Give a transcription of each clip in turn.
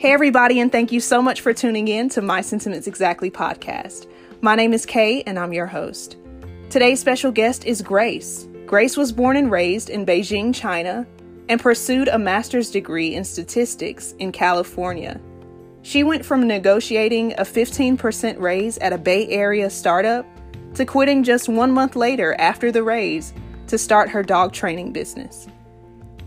Hey, everybody, and thank you so much for tuning in to My Sentiments Exactly podcast. My name is Kay, and I'm your host. Today's special guest is Grace. Grace was born and raised in Beijing, China, and pursued a master's degree in statistics in California. She went from negotiating a 15% raise at a Bay Area startup to quitting just one month later after the raise to start her dog training business.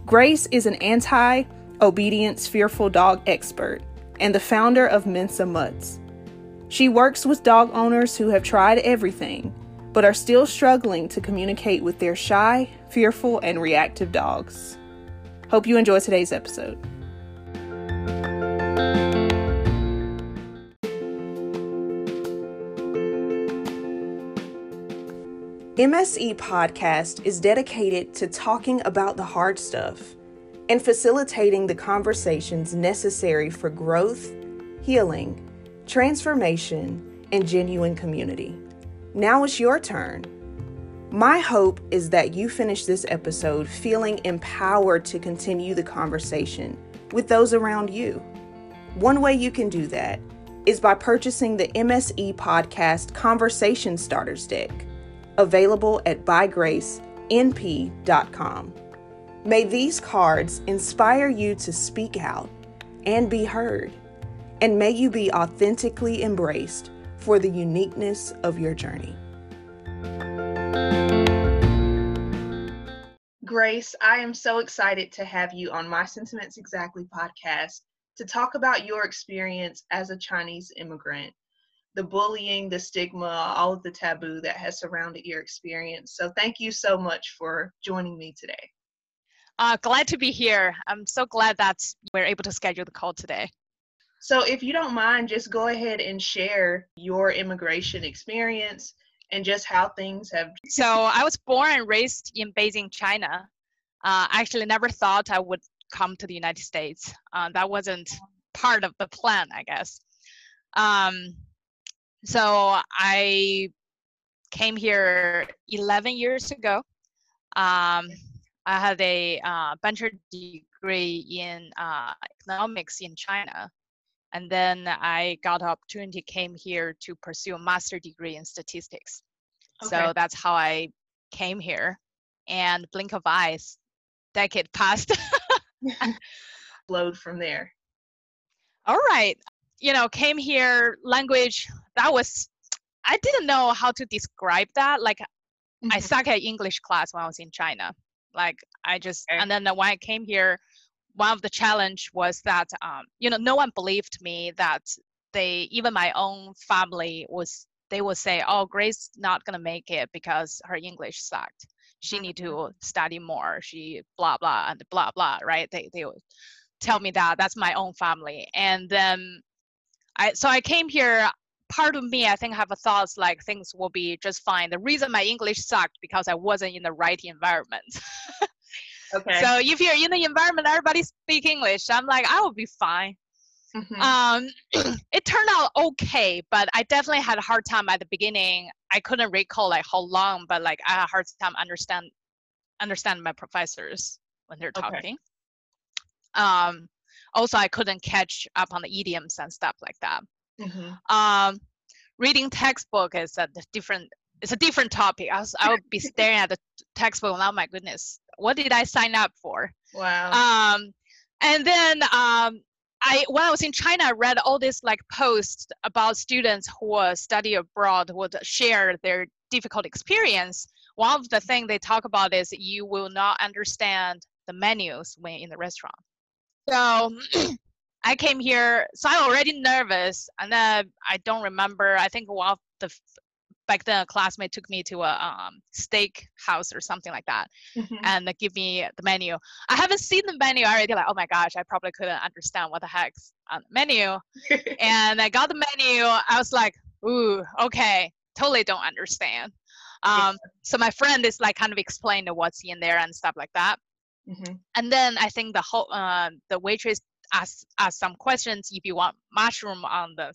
Grace is an anti obedience fearful dog expert and the founder of Mensa Mutts. She works with dog owners who have tried everything but are still struggling to communicate with their shy, fearful, and reactive dogs. Hope you enjoy today's episode. MSE Podcast is dedicated to talking about the hard stuff and facilitating the conversations necessary for growth, healing, transformation, and genuine community. Now it's your turn. My hope is that you finish this episode feeling empowered to continue the conversation with those around you. One way you can do that is by purchasing the MSE Podcast Conversation Starters Deck available at bygracenp.com. May these cards inspire you to speak out and be heard, and may you be authentically embraced for the uniqueness of your journey. Grace, I am so excited to have you on My Sentiments Exactly podcast to talk about your experience as a Chinese immigrant the bullying, the stigma, all of the taboo that has surrounded your experience. So thank you so much for joining me today. Uh, glad to be here. I'm so glad that we're able to schedule the call today. So if you don't mind, just go ahead and share your immigration experience and just how things have. So I was born and raised in Beijing, China. Uh, I actually never thought I would come to the United States. Uh, that wasn't part of the plan, I guess. Um, so I came here 11 years ago. Um, I had a uh, bachelor degree in uh, economics in China. And then I got the opportunity, came here to pursue a master degree in statistics. Okay. So that's how I came here. And blink of eyes, decade passed. Flowed from there. All right. You know, came here, language that was I didn't know how to describe that. Like mm-hmm. I suck at English class when I was in China. Like I just okay. and then when I came here, one of the challenge was that um, you know no one believed me that they even my own family was they would say oh Grace not gonna make it because her English sucked. She need to mm-hmm. study more. She blah blah and blah blah right. They they would tell me that that's my own family and then I so I came here part of me, I think, have a thoughts like things will be just fine. The reason my English sucked because I wasn't in the right environment. okay. So if you're in the environment everybody speak English, I'm like, I will be fine. Mm-hmm. Um, it turned out okay, but I definitely had a hard time at the beginning. I couldn't recall like how long, but like I had a hard time understand understand my professors when they're talking. Okay. Um, also, I couldn't catch up on the idioms and stuff like that. Mm-hmm. Um, reading textbook is a different it's a different topic. I, was, I would be staring at the textbook. Oh my goodness, what did I sign up for? Wow. Um, and then um, I when I was in China, I read all these like posts about students who study abroad would share their difficult experience. One of the things they talk about is you will not understand the menus when in the restaurant. So I came here, so I'm already nervous, and then I don't remember. I think one of the back then a classmate took me to a um, steak house or something like that, mm-hmm. and they give me the menu. I haven't seen the menu already. Like, oh my gosh, I probably couldn't understand what the heck's on the menu. and I got the menu. I was like, ooh, okay, totally don't understand. Um, yeah. So my friend is like kind of explaining what's in there and stuff like that. Mm-hmm. And then I think the whole uh, the waitress ask ask some questions if you want mushroom on the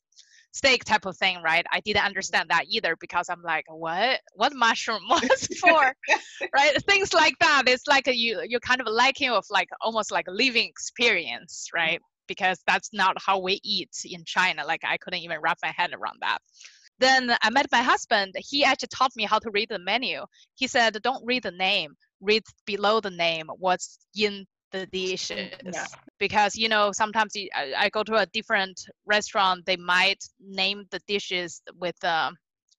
steak type of thing, right? I didn't understand that either because I'm like, what? What mushroom was for? right? Things like that. It's like a, you you're kind of liking of like almost like a living experience, right? because that's not how we eat in China. Like I couldn't even wrap my head around that. Then I met my husband. He actually taught me how to read the menu. He said, "Don't read the name. Read below the name what's in the dishes." Yeah. Because you know sometimes you, I, I, go to a different restaurant, they might name the dishes with uh,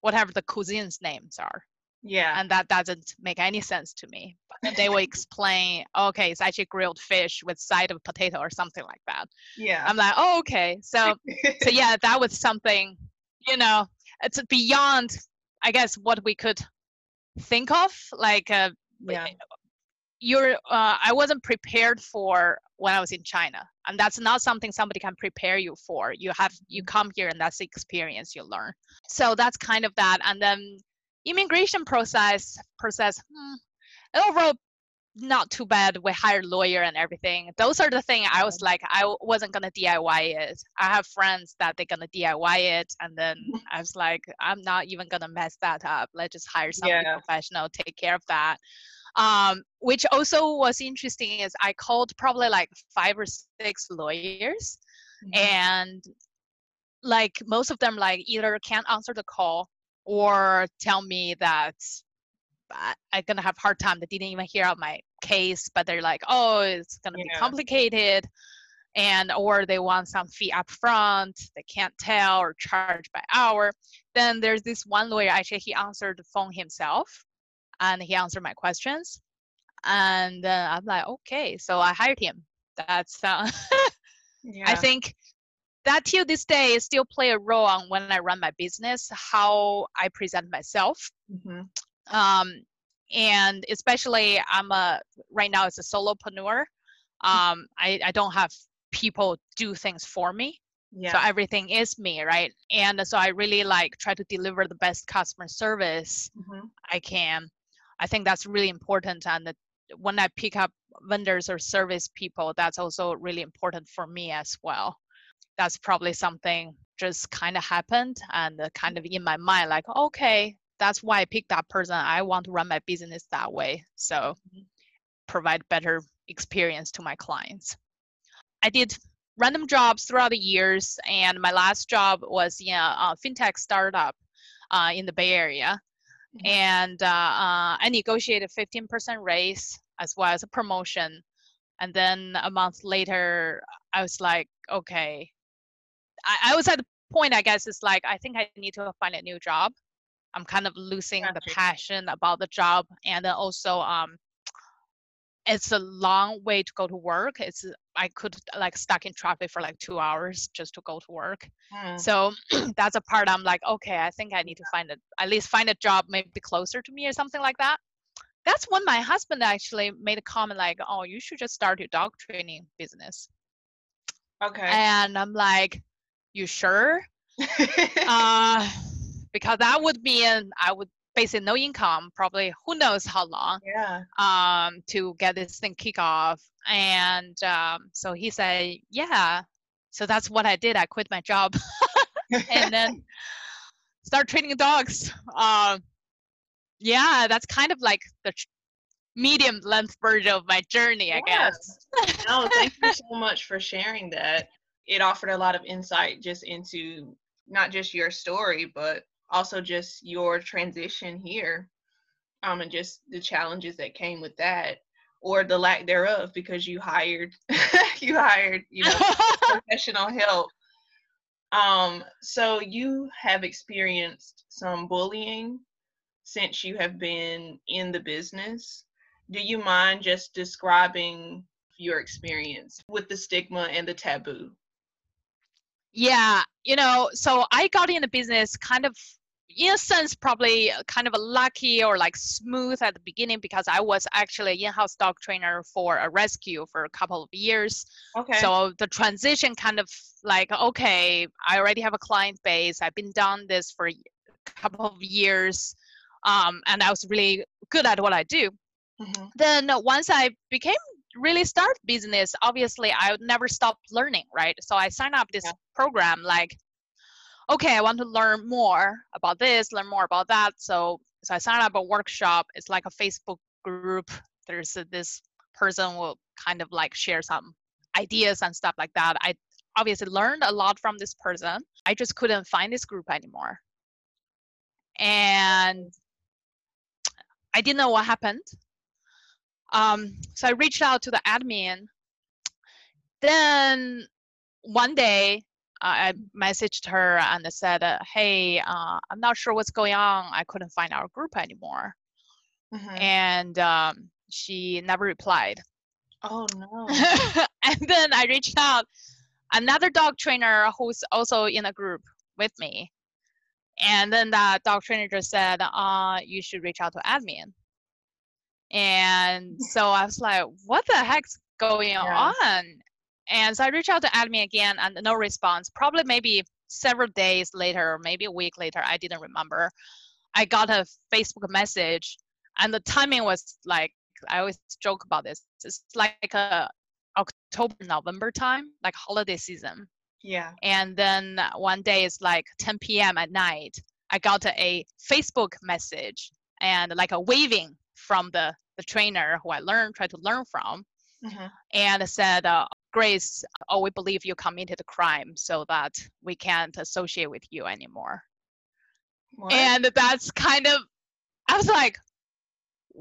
whatever the cuisine's names are. Yeah. And that doesn't make any sense to me. But they will explain, okay, it's actually grilled fish with side of potato or something like that. Yeah. I'm like, oh, okay. So, so yeah, that was something, you know, it's beyond, I guess, what we could think of. Like, uh, yeah. You're, uh, I wasn't prepared for when I was in China, and that's not something somebody can prepare you for. You have, you come here, and that's the experience you learn. So that's kind of that, and then immigration process process hmm, overall not too bad we hired lawyer and everything those are the thing i was like i wasn't gonna diy it i have friends that they're gonna diy it and then i was like i'm not even gonna mess that up let's just hire somebody yeah. professional take care of that um, which also was interesting is i called probably like five or six lawyers mm-hmm. and like most of them like either can't answer the call or tell me that I'm gonna have hard time. They didn't even hear out my case, but they're like, oh, it's gonna yeah. be complicated, and or they want some fee up front. They can't tell or charge by hour. Then there's this one lawyer. Actually, he answered the phone himself, and he answered my questions. And uh, I'm like, okay, so I hired him. That's uh, yeah. I think that till this day still play a role on when I run my business, how I present myself. Mm-hmm. Um, and especially I'm a right now as a solopreneur. Mm-hmm. Um, I, I don't have people do things for me. Yeah. So everything is me, right? And so I really like try to deliver the best customer service mm-hmm. I can. I think that's really important. And when I pick up vendors or service people, that's also really important for me as well that's probably something just kind of happened and kind of in my mind like okay that's why i picked that person i want to run my business that way so mm-hmm. provide better experience to my clients i did random jobs throughout the years and my last job was in a, fintech startup uh, in the bay area mm-hmm. and uh, uh, i negotiated 15% raise as well as a promotion and then a month later i was like okay I, I was at the point i guess it's like i think i need to find a new job i'm kind of losing gotcha. the passion about the job and then also um it's a long way to go to work it's i could like stuck in traffic for like two hours just to go to work mm. so that's a part i'm like okay i think i need to find it at least find a job maybe closer to me or something like that that's when my husband actually made a comment like oh you should just start your dog training business okay and i'm like you sure? uh, because that would mean I would basically no income, probably who knows how long. Yeah. Um, to get this thing kick off, and um, so he said, yeah. So that's what I did. I quit my job, and then start training dogs. Um, yeah, that's kind of like the medium length version of my journey, I yeah. guess. no, thank you so much for sharing that it offered a lot of insight just into not just your story, but also just your transition here, um, and just the challenges that came with that, or the lack thereof, because you hired you hired you know professional help. Um, so you have experienced some bullying since you have been in the business. Do you mind just describing your experience with the stigma and the taboo? Yeah, you know, so I got in the business kind of in a sense probably kind of a lucky or like smooth at the beginning because I was actually an in-house dog trainer for a rescue for a couple of years. Okay. So the transition kind of like okay, I already have a client base. I've been done this for a couple of years, um, and I was really good at what I do. Mm-hmm. Then once I became really start business, obviously I would never stop learning, right? So I signed up this yeah. program like, okay, I want to learn more about this, learn more about that. So so I signed up a workshop. It's like a Facebook group. There's a, this person will kind of like share some ideas and stuff like that. I obviously learned a lot from this person. I just couldn't find this group anymore. And I didn't know what happened. Um, so I reached out to the admin. Then one day, I messaged her and said, uh, "Hey, uh, I'm not sure what's going on. I couldn't find our group anymore." Mm-hmm. And um, she never replied. Oh no. and then I reached out another dog trainer who's also in a group with me. And then that dog trainer just said, uh, you should reach out to admin. And so I was like, what the heck's going yeah. on? And so I reached out to admin again and no response. Probably maybe several days later, maybe a week later, I didn't remember. I got a Facebook message and the timing was like I always joke about this. It's like a October, November time, like holiday season. Yeah. And then one day it's like 10 p.m. at night. I got a Facebook message and like a waving from the, the trainer who I learned, tried to learn from. Mm-hmm. And said, uh, Grace, oh, we believe you committed a crime so that we can't associate with you anymore. What? And that's kind of, I was like,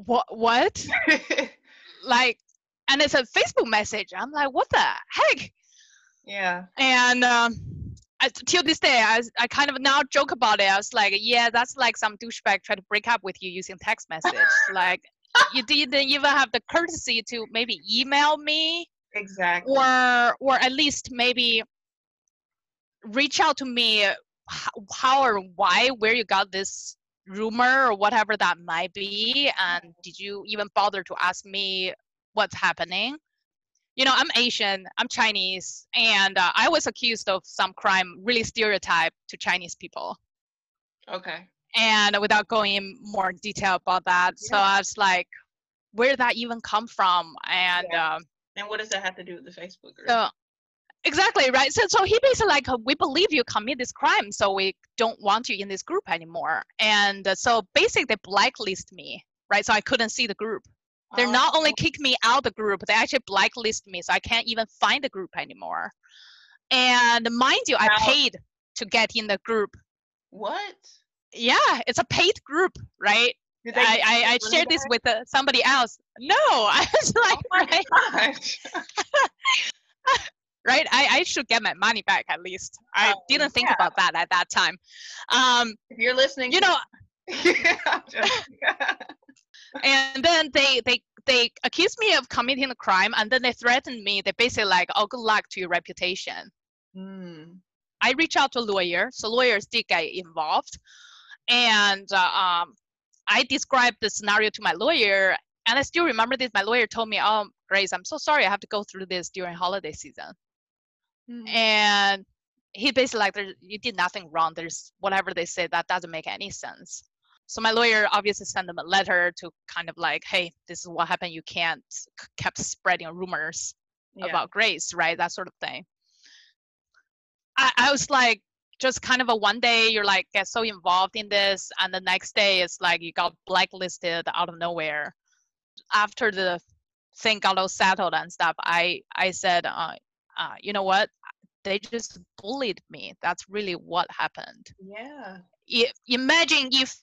what what? Like and it's a facebook message. I'm like what the heck? Yeah. And um I, till this day I, I kind of now joke about it. I was like yeah that's like some douchebag try to break up with you using text message. Like you didn't even have the courtesy to maybe email me exactly. Or or at least maybe reach out to me how, or why where you got this rumor or whatever that might be and did you even bother to ask me what's happening? You know i'm asian i'm chinese and uh, i was accused of some crime really stereotype to chinese people. Okay. And without going in more detail about that yeah. so i was like where did that even come from? And yeah. um, and what does that have to do with the facebook group? So exactly right? So so he basically like we believe you commit this crime so we don't want you in this group anymore. And uh, so basically they blacklist me right? So i couldn't see the group. They're oh. not only kick me out the group they actually blacklist me so i can't even find the group anymore. And mind you i paid to get in the group. What? Yeah it's a paid group right I, I, I shared this with uh, somebody else. No, I was like, oh right? right? I, I should get my money back at least. I oh, didn't think yeah. about that at that time. Um, if you're listening, you know. and then they they they accused me of committing a crime, and then they threatened me. They basically like, "Oh, good luck to your reputation." Mm. I reached out to a lawyer, so lawyers did get involved, and uh, um, I described the scenario to my lawyer, and I still remember this. My lawyer told me, "Oh, Grace, I'm so sorry I have to go through this during holiday season." Mm-hmm. And he basically like, you did nothing wrong. There's whatever they say that doesn't make any sense. So my lawyer obviously sent them a letter to kind of like, hey, this is what happened. You can't kept spreading rumors yeah. about Grace, right? That sort of thing. I, I was like, just kind of a one day you're like get so involved in this, and the next day it's like you got blacklisted out of nowhere. After the thing got all settled and stuff, I I said, uh, uh, you know what? They just bullied me. That's really what happened. Yeah. If, imagine if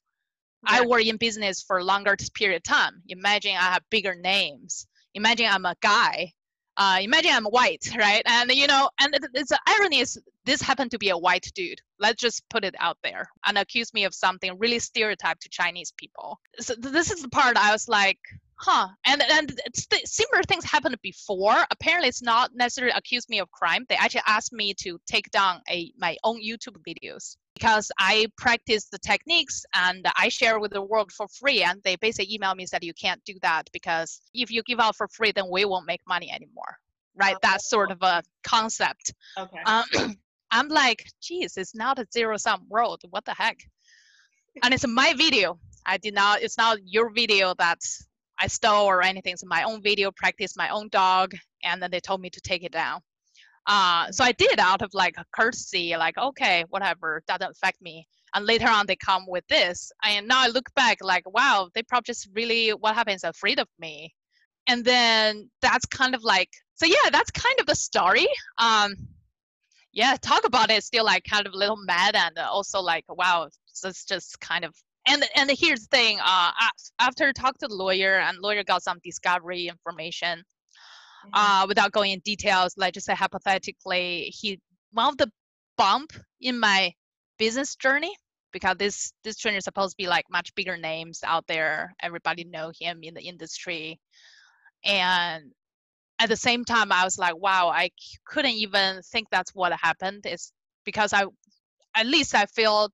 yeah. I were in business for a longer period of time. Imagine I have bigger names. Imagine I'm a guy. Uh, imagine I'm white, right? And you know, and it's the irony is this happened to be a white dude. Let's just put it out there and accuse me of something really stereotyped to Chinese people. So this is the part I was like, huh and and similar things happened before apparently it's not necessarily accused me of crime they actually asked me to take down a my own youtube videos because i practice the techniques and i share with the world for free and they basically email me said you can't do that because if you give out for free then we won't make money anymore. Right? Oh, that's sort of a concept. Okay. Um, i'm like geez it's not a zero sum world. What the heck? And it's my video. I did not it's not your video that's I stole or anything. It's my own video, practice my own dog, and then they told me to take it down. Uh, so I did out of like a courtesy, like okay, whatever, doesn't affect me. And later on, they come with this, and now I look back, like wow, they probably just really what happens afraid of me. And then that's kind of like so yeah, that's kind of the story. Um, yeah, talk about it. Still like kind of a little mad and also like wow, it's just kind of. And and here's the thing. Uh, after talk to the lawyer and lawyer got some discovery information. Mm-hmm. Uh, without going in details, like just say hypothetically, he one of the bump in my business journey because this this trainer is supposed to be like much bigger names out there. Everybody know him in the industry, and at the same time i was like wow i couldn't even think that's what happened it's because i at least i felt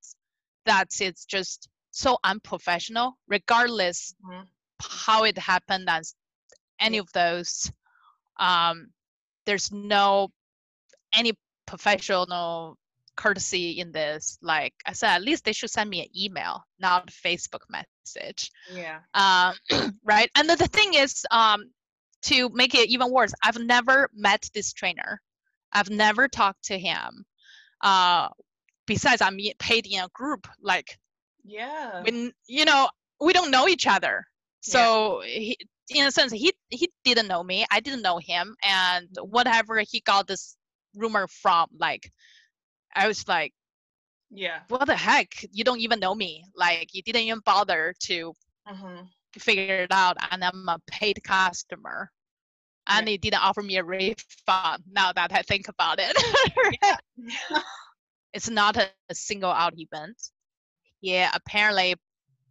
that it's just so unprofessional regardless mm-hmm. how it happened as any of those um, there's no any professional courtesy in this like i said at least they should send me an email not a facebook message yeah um, right and the, the thing is um, to make it even worse, I've never met this trainer. I've never talked to him. Uh, besides, I'm paid in a group. Like, yeah, when you know we don't know each other, so yeah. he, in a sense, he he didn't know me. I didn't know him, and whatever he got this rumor from, like, I was like, yeah, what the heck? You don't even know me. Like, you didn't even bother to. Mm-hmm figure it out and I'm a paid customer. And they didn't offer me a refund now that I think about it. it's not a, a, single out event. Yeah, apparently,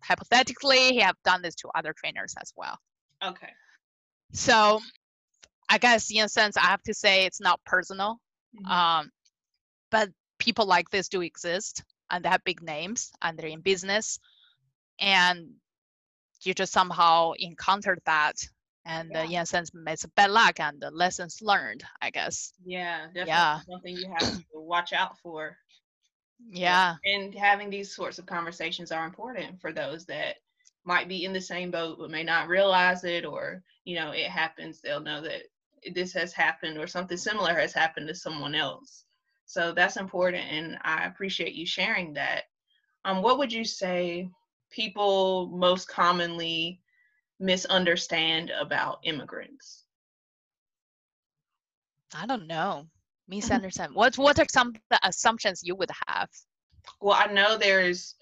hypothetically, he have done this to other trainers as well. Okay. So I guess in a sense, I have to say it's not personal. Mm-hmm. Um, but people like this do exist and they have big names and they're in business. And you just somehow encountered that and yeah. uh, in a sense it's bad luck and the lessons learned i guess yeah definitely yeah something you have to watch out for yeah and having these sorts of conversations are important for those that might be in the same boat but may not realize it or you know it happens they'll know that this has happened or something similar has happened to someone else so that's important and i appreciate you sharing that um, what would you say people most commonly misunderstand about immigrants? I don't know. Misunderstand. what what are some the assumptions you would have? Well, I know there's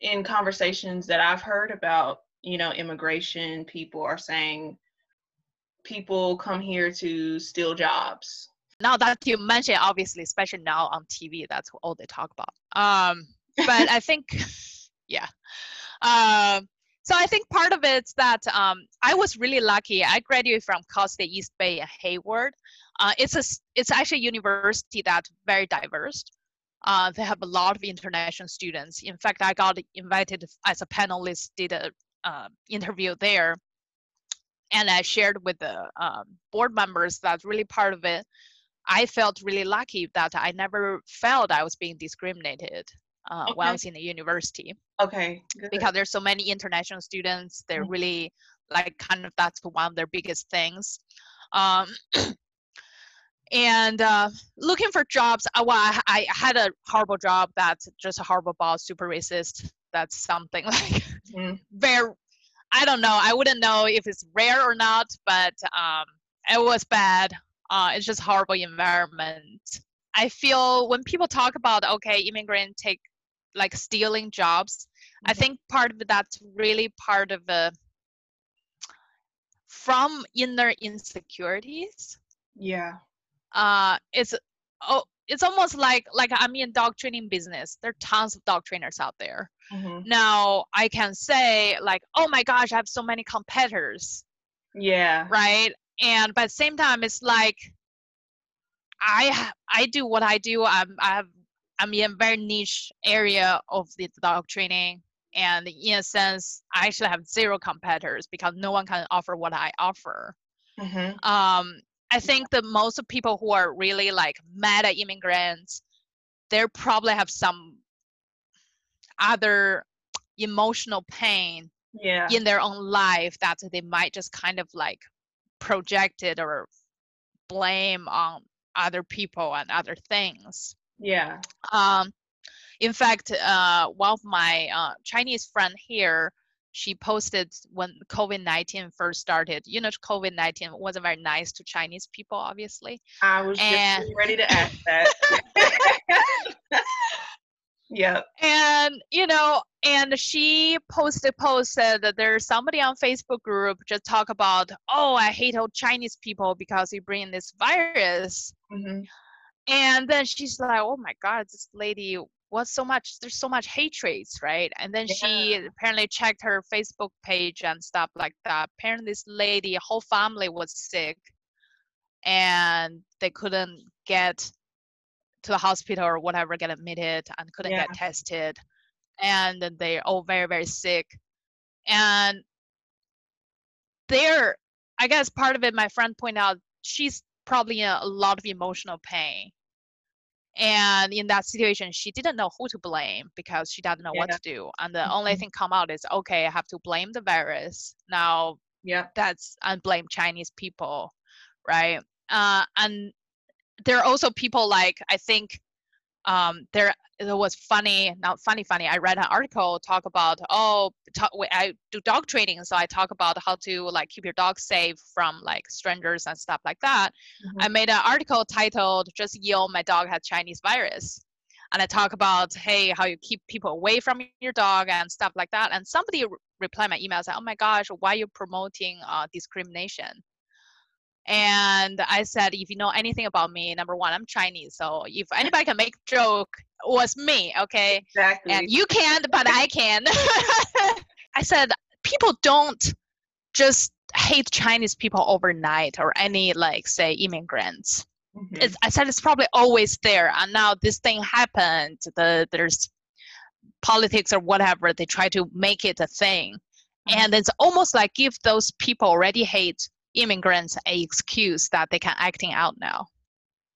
in conversations that I've heard about, you know, immigration, people are saying people come here to steal jobs. Now that you mention obviously, especially now on TV, that's all they talk about. Um, but I think yeah. Uh, so I think part of it's that um, I was really lucky. I graduated from Cal State East Bay Hayward. Uh, it's a it's actually a university that's very diverse. Uh, they have a lot of international students. In fact, I got invited as a panelist, did a uh, interview there, and I shared with the um, board members that really part of it. I felt really lucky that I never felt I was being discriminated uh, okay. while I was in the university. Okay. Good. Because there's so many international students, they're mm-hmm. really like kind of that's one of their biggest things. Um, and uh, looking for jobs, uh, well, I, I, had a horrible job that's just a horrible boss, super racist. That's something like mm. very, I don't know. I wouldn't know if it's rare or not, but um, it was bad. Uh, it's just horrible environment. I feel when people talk about okay, immigrant take like stealing jobs mm-hmm. i think part of that's really part of the from inner insecurities yeah uh it's oh it's almost like like i'm in dog training business there are tons of dog trainers out there mm-hmm. now i can say like oh my gosh i have so many competitors yeah right and but at the same time it's like i i do what i do i'm i have I'm in a very niche area of the dog training. And in a sense, I actually have zero competitors because no one can offer what I offer. Mm-hmm. Um, I think that most people who are really like mad at immigrants, they probably have some other emotional pain yeah. in their own life that they might just kind of like project it or blame on other people and other things. Yeah. Um, in fact, uh, one of my uh, Chinese friend here, she posted when COVID 19 first started. You know, COVID 19 wasn't very nice to Chinese people, obviously. I was and, just ready to ask that. yep. And, you know, and she posted post said that there's somebody on Facebook group just talk about, oh, I hate all Chinese people because you bring this virus. Mm-hmm. And then she's like, oh my God, this lady what's so much there's so much hatred right? And then yeah. she apparently checked her facebook page and stuff like that. Apparently this lady whole family was sick and they couldn't get to the hospital or whatever get admitted and couldn't yeah. get tested. And they're all very very sick. And they're i guess part of it my friend pointed out she's probably in a lot of emotional pain and in that situation she didn't know who to blame because she doesn't know yeah. what to do and the mm-hmm. only thing come out is okay i have to blame the virus now yeah that's and blame chinese people right uh, and there are also people like i think um, there it was funny not funny funny i read an article talk about oh talk, i do dog training so i talk about how to like keep your dog safe from like strangers and stuff like that. Mm-hmm. i made an article titled just yell my dog has chinese virus. And i talk about hey how you keep people away from your dog and stuff like that. And somebody re- replied my email said oh my gosh why are you promoting uh, discrimination and I said, if you know anything about me, number one, I'm Chinese. So if anybody can make joke, was me, okay? Exactly. And you can't, but I can. I said, people don't just hate Chinese people overnight or any like say immigrants. Mm-hmm. I said it's probably always there, and now this thing happened. The there's politics or whatever. They try to make it a thing, mm-hmm. and it's almost like give those people already hate immigrants a excuse that they can acting out now.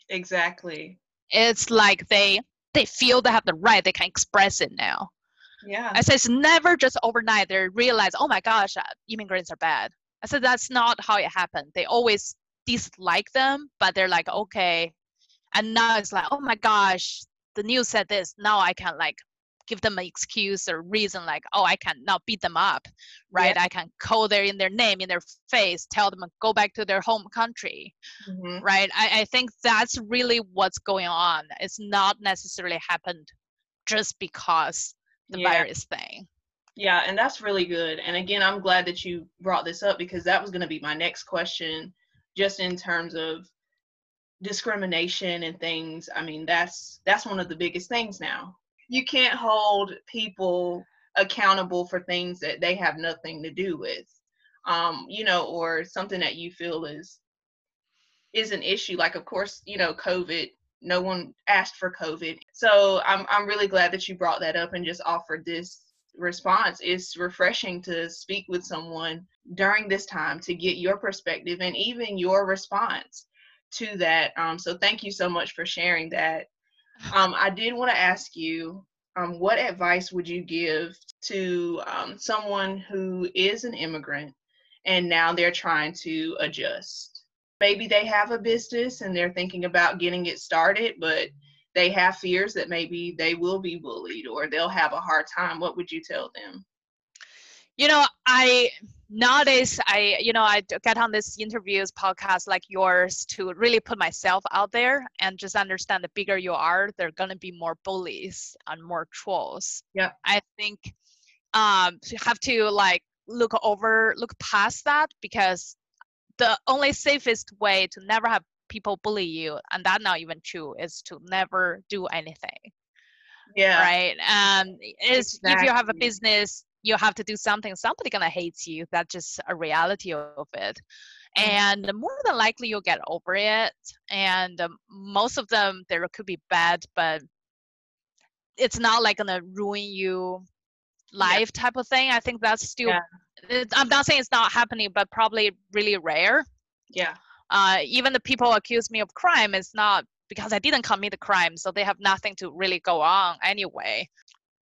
Exactly. It's like they they feel they have the right, they can express it now. Yeah. I said it's never just overnight they realize, oh my gosh, uh, immigrants are bad. I said that's not how it happened. They always dislike them, but they're like, okay. And now it's like, oh my gosh, the news said this. Now I can like give them an excuse or reason like oh i can now beat them up right yeah. i can call their in their name in their face tell them go back to their home country mm-hmm. right I, I think that's really what's going on it's not necessarily happened just because the yeah. virus thing yeah and that's really good and again i'm glad that you brought this up because that was going to be my next question just in terms of discrimination and things i mean that's that's one of the biggest things now you can't hold people accountable for things that they have nothing to do with um you know or something that you feel is is an issue. Like of course you know covid no one asked for covid. So i'm i'm really glad that you brought that up and just offered this response. It's refreshing to speak with someone during this time to get your perspective and even your response to that. Um so thank you so much for sharing that um, I did want to ask you, um, what advice would you give to um, someone who is an immigrant and now they're trying to adjust? Maybe they have a business and they're thinking about getting it started, but they have fears that maybe they will be bullied or they'll have a hard time. What would you tell them? You know, I nowadays i you know i get on this interviews podcast like yours to really put myself out there and just understand the bigger you are there are going to be more bullies and more trolls. Yeah i think um you have to like look over look past that because the only safest way to never have people bully you and that's not even true is to never do anything. Yeah. Right? And is exactly. if you have a business you have to do something somebody gonna hate you that's just a reality of it mm-hmm. and more than likely you'll get over it and um, most of them there could be bad but it's not like gonna ruin you life yeah. type of thing i think that's still yeah. i'm not saying it's not happening but probably really rare yeah uh, even the people accuse me of crime it's not because i didn't commit a crime so they have nothing to really go on anyway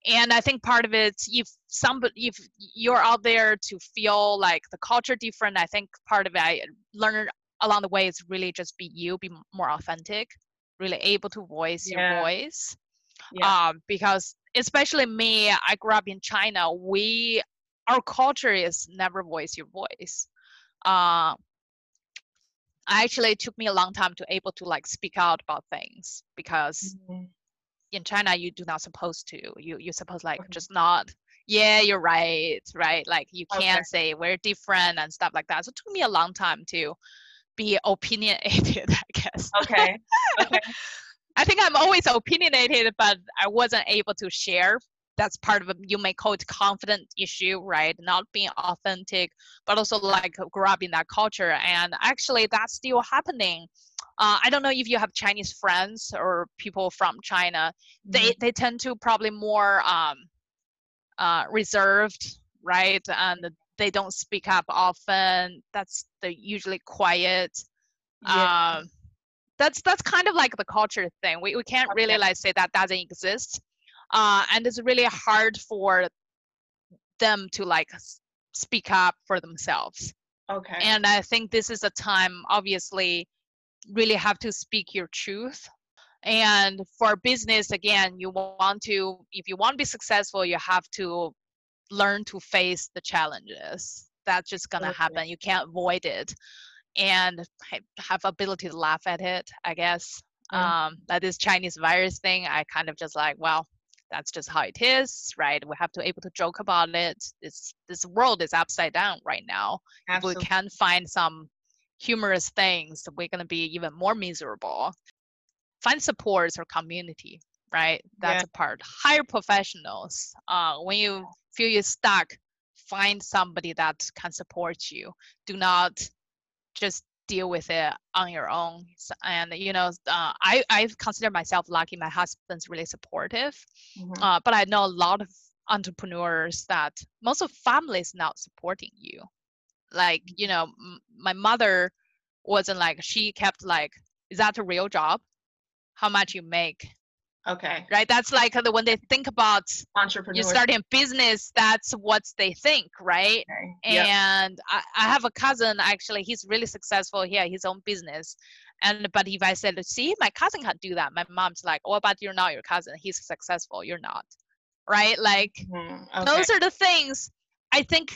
and i think part of it if somebody if you're out there to feel like the culture different i think part of it i learned along the way is really just be you be more authentic really able to voice yeah. your voice yeah. um, because especially me i grew up in china we our culture is never voice your voice. Uh, actually, it took me a long time to able to like speak out about things because mm-hmm. In China you do not supposed to. You you're supposed like mm-hmm. just not. Yeah, you're right, right? Like you can't okay. say we're different and stuff like that. So it took me a long time to be opinionated, I guess. Okay. Okay. I think I'm always opinionated, but I wasn't able to share. That's part of a, you may call it confident issue, right? Not being authentic, but also like grow up in that culture. And actually, that's still happening. Uh, I don't know if you have Chinese friends or people from China. Mm-hmm. They they tend to probably more um, uh, reserved, right? And they don't speak up often. That's the usually quiet. Yeah. Um, that's that's kind of like the culture thing. We we can't really like say that doesn't exist, uh, and it's really hard for them to like speak up for themselves. Okay. And I think this is a time, obviously, really have to speak your truth. And for business, again, you want to, if you want to be successful, you have to learn to face the challenges. That's just gonna okay. happen. You can't avoid it and have ability to laugh at it i guess mm. um that is chinese virus thing i kind of just like well that's just how it is right we have to able to joke about it this this world is upside down right now Absolutely. if we can find some humorous things we're going to be even more miserable. Find supports or community right? That's yeah. a part. Hire professionals uh, when you feel you're stuck find somebody that can support you. Do not just deal with it on your own. And you know uh, i i consider myself lucky my husband's really supportive mm-hmm. uh, but i know a lot of entrepreneurs that most of families not supporting you like you know m- my mother wasn't like she kept like is that a real job how much you make Okay. Right. That's like when they think about entrepreneur. You starting a business. That's what they think, right? Okay. And I, I have a cousin actually. He's really successful. here his own business, and but if I said, see, my cousin can do that, my mom's like, oh, but you're not your cousin. He's successful. You're not, right? Like mm, okay. those are the things. I think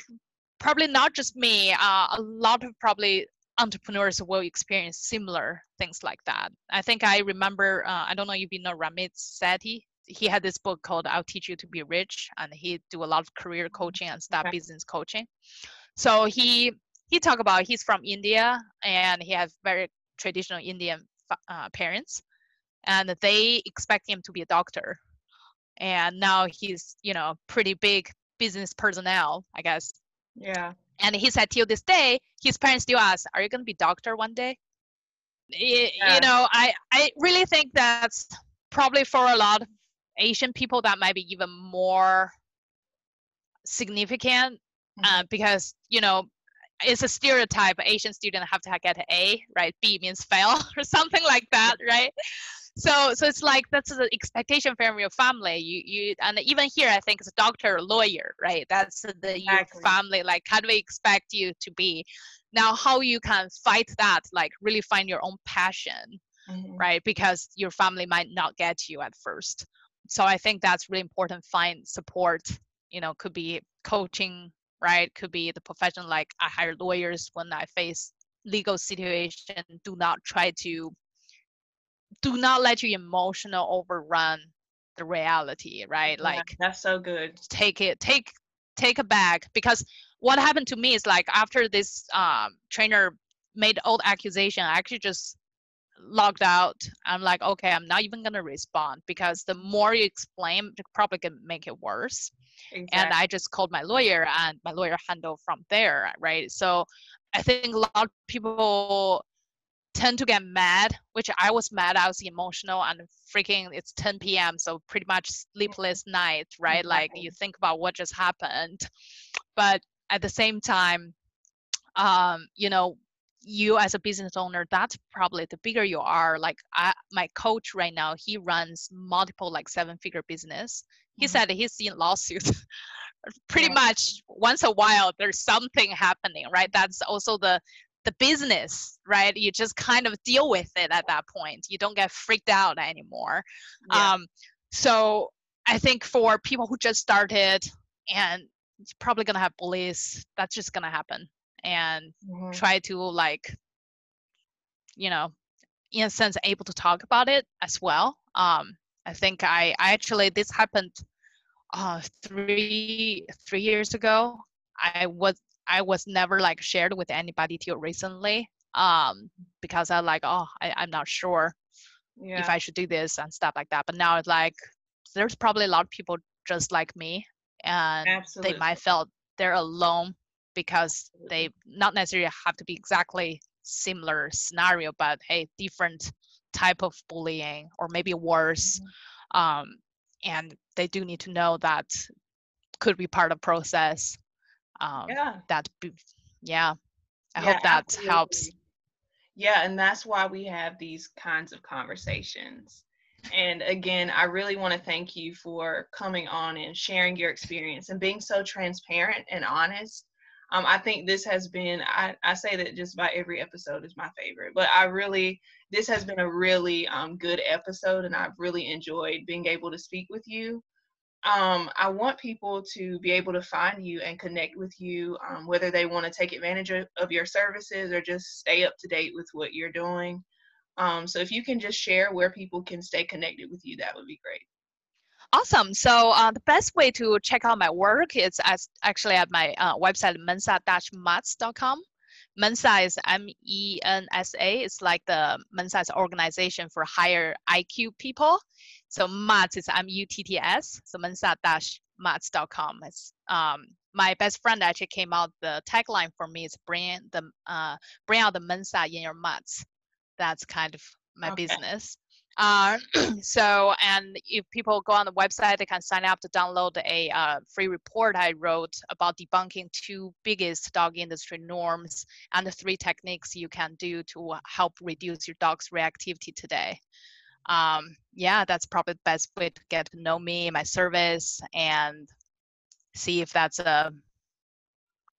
probably not just me. Uh, a lot of probably entrepreneurs will experience similar things like that. I think I remember, uh, I don't know if you know Ramit Sethi. He had this book called I'll Teach You to Be Rich, and he do a lot of career mm-hmm. coaching and start okay. business coaching. So he he talked about he's from India and he has very traditional Indian uh, parents, and they expect him to be a doctor. And now he's you know pretty big business personnel, I guess. Yeah and he said till this day his parents still ask are you going to be doctor one day it, yeah. you know i i really think that's probably for a lot of asian people that might be even more significant uh, mm-hmm. uh, because you know it's a stereotype asian student have to get an a right b means fail or something like that right so so it's like that's the expectation from your family. You you and even here i think it's a doctor or lawyer right? That's the exactly. your family. Like how do we expect you to be? Now how you can fight that like really find your own passion mm-hmm. right? Because your family might not get you at first. So i think that's really important find support. You know could be coaching right? Could be the profession like i hire lawyers when i face legal situation. Do not try to do not let your emotional overrun the reality right? Like yeah, that's so good. take it take take it back because what happened to me is like after this um, trainer made old accusation i actually just logged out. I'm like okay i'm not even gonna respond because the more you explain you probably can make it worse. Exactly. and i just called my lawyer and my lawyer handled from there right? So i think a lot of people tend to get mad, which I was mad. I was emotional and freaking. It's 10 p.m. So pretty much sleepless night, right? Like you think about what just happened, but at the same time, um, you know, you as a business owner, that's probably the bigger you are. Like I, my coach right now, he runs multiple like seven-figure business. He mm-hmm. said he's in lawsuits. pretty much once a while there's something happening right that's also the the business, right? You just kind of deal with it at that point. You don't get freaked out anymore. Yeah. Um, so I think for people who just started and it's probably gonna have bullies. That's just gonna happen. And mm-hmm. try to like, you know, in a sense, able to talk about it as well. Um, I think I, I actually this happened uh, three three years ago. I was I was never like shared with anybody till recently um, because I like oh I, I'm not sure yeah. if I should do this and stuff like that. But now it's like there's probably a lot of people just like me and Absolutely. they might felt they're alone because they not necessarily have to be exactly similar scenario but hey different type of bullying or maybe worse mm-hmm. um, and they do need to know that could be part of process um, yeah that yeah i yeah, hope that absolutely. helps yeah and that's why we have these kinds of conversations and again i really want to thank you for coming on and sharing your experience and being so transparent and honest um, I think this has been, I, I say that just about every episode is my favorite, but I really, this has been a really um, good episode and I've really enjoyed being able to speak with you. Um, I want people to be able to find you and connect with you, um, whether they want to take advantage of, your services or just stay up to date with what you're doing. Um, so if you can just share where people can stay connected with you, that would be great. Awesome. So uh, the best way to check out my work is as actually at my uh, website mensa-mutts.com. Mensa is M-E-N-S-A. It's like the Mensa organization for higher IQ people. So MUTTS is M-U-T-T-S. So mensa-mutts.com. It's, um, my best friend actually came out the tagline for me is bring the uh, bring out the Mensa in your mats. That's kind of my okay. business. Uh, so, and if people go on the website, they can sign up to download a uh, free report I wrote about debunking two biggest dog industry norms and the three techniques you can do to help reduce your dog's reactivity today. Um, yeah, that's probably the best way to get to know me, my service, and see if that's a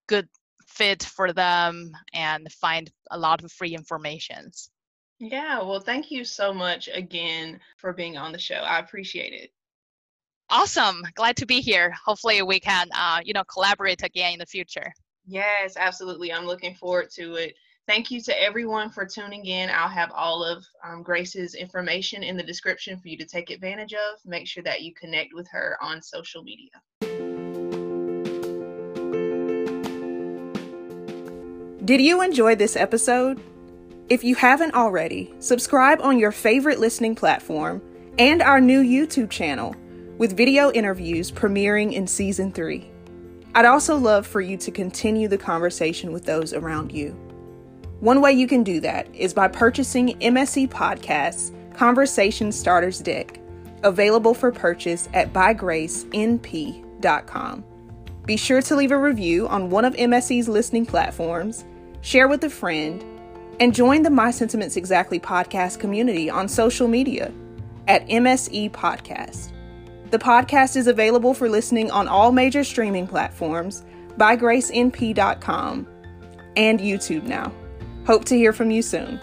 good fit for them and find a lot of free informations. Yeah, well, thank you so much again for being on the show. I appreciate it. Awesome. Glad to be here. Hopefully we can uh, you know, collaborate again in the future. Yes, absolutely. I'm looking forward to it. Thank you to everyone for tuning in. I'll have all of um, Grace's information in the description for you to take advantage of. Make sure that you connect with her on social media. Did you enjoy this episode? If you haven't already, subscribe on your favorite listening platform and our new YouTube channel with video interviews premiering in season three. I'd also love for you to continue the conversation with those around you. One way you can do that is by purchasing MSE Podcasts Conversation Starters Deck, available for purchase at bygracenp.com. Be sure to leave a review on one of MSE's listening platforms, share with a friend, and join the My Sentiments Exactly podcast community on social media at MSE Podcast. The podcast is available for listening on all major streaming platforms by gracenp.com and YouTube now. Hope to hear from you soon.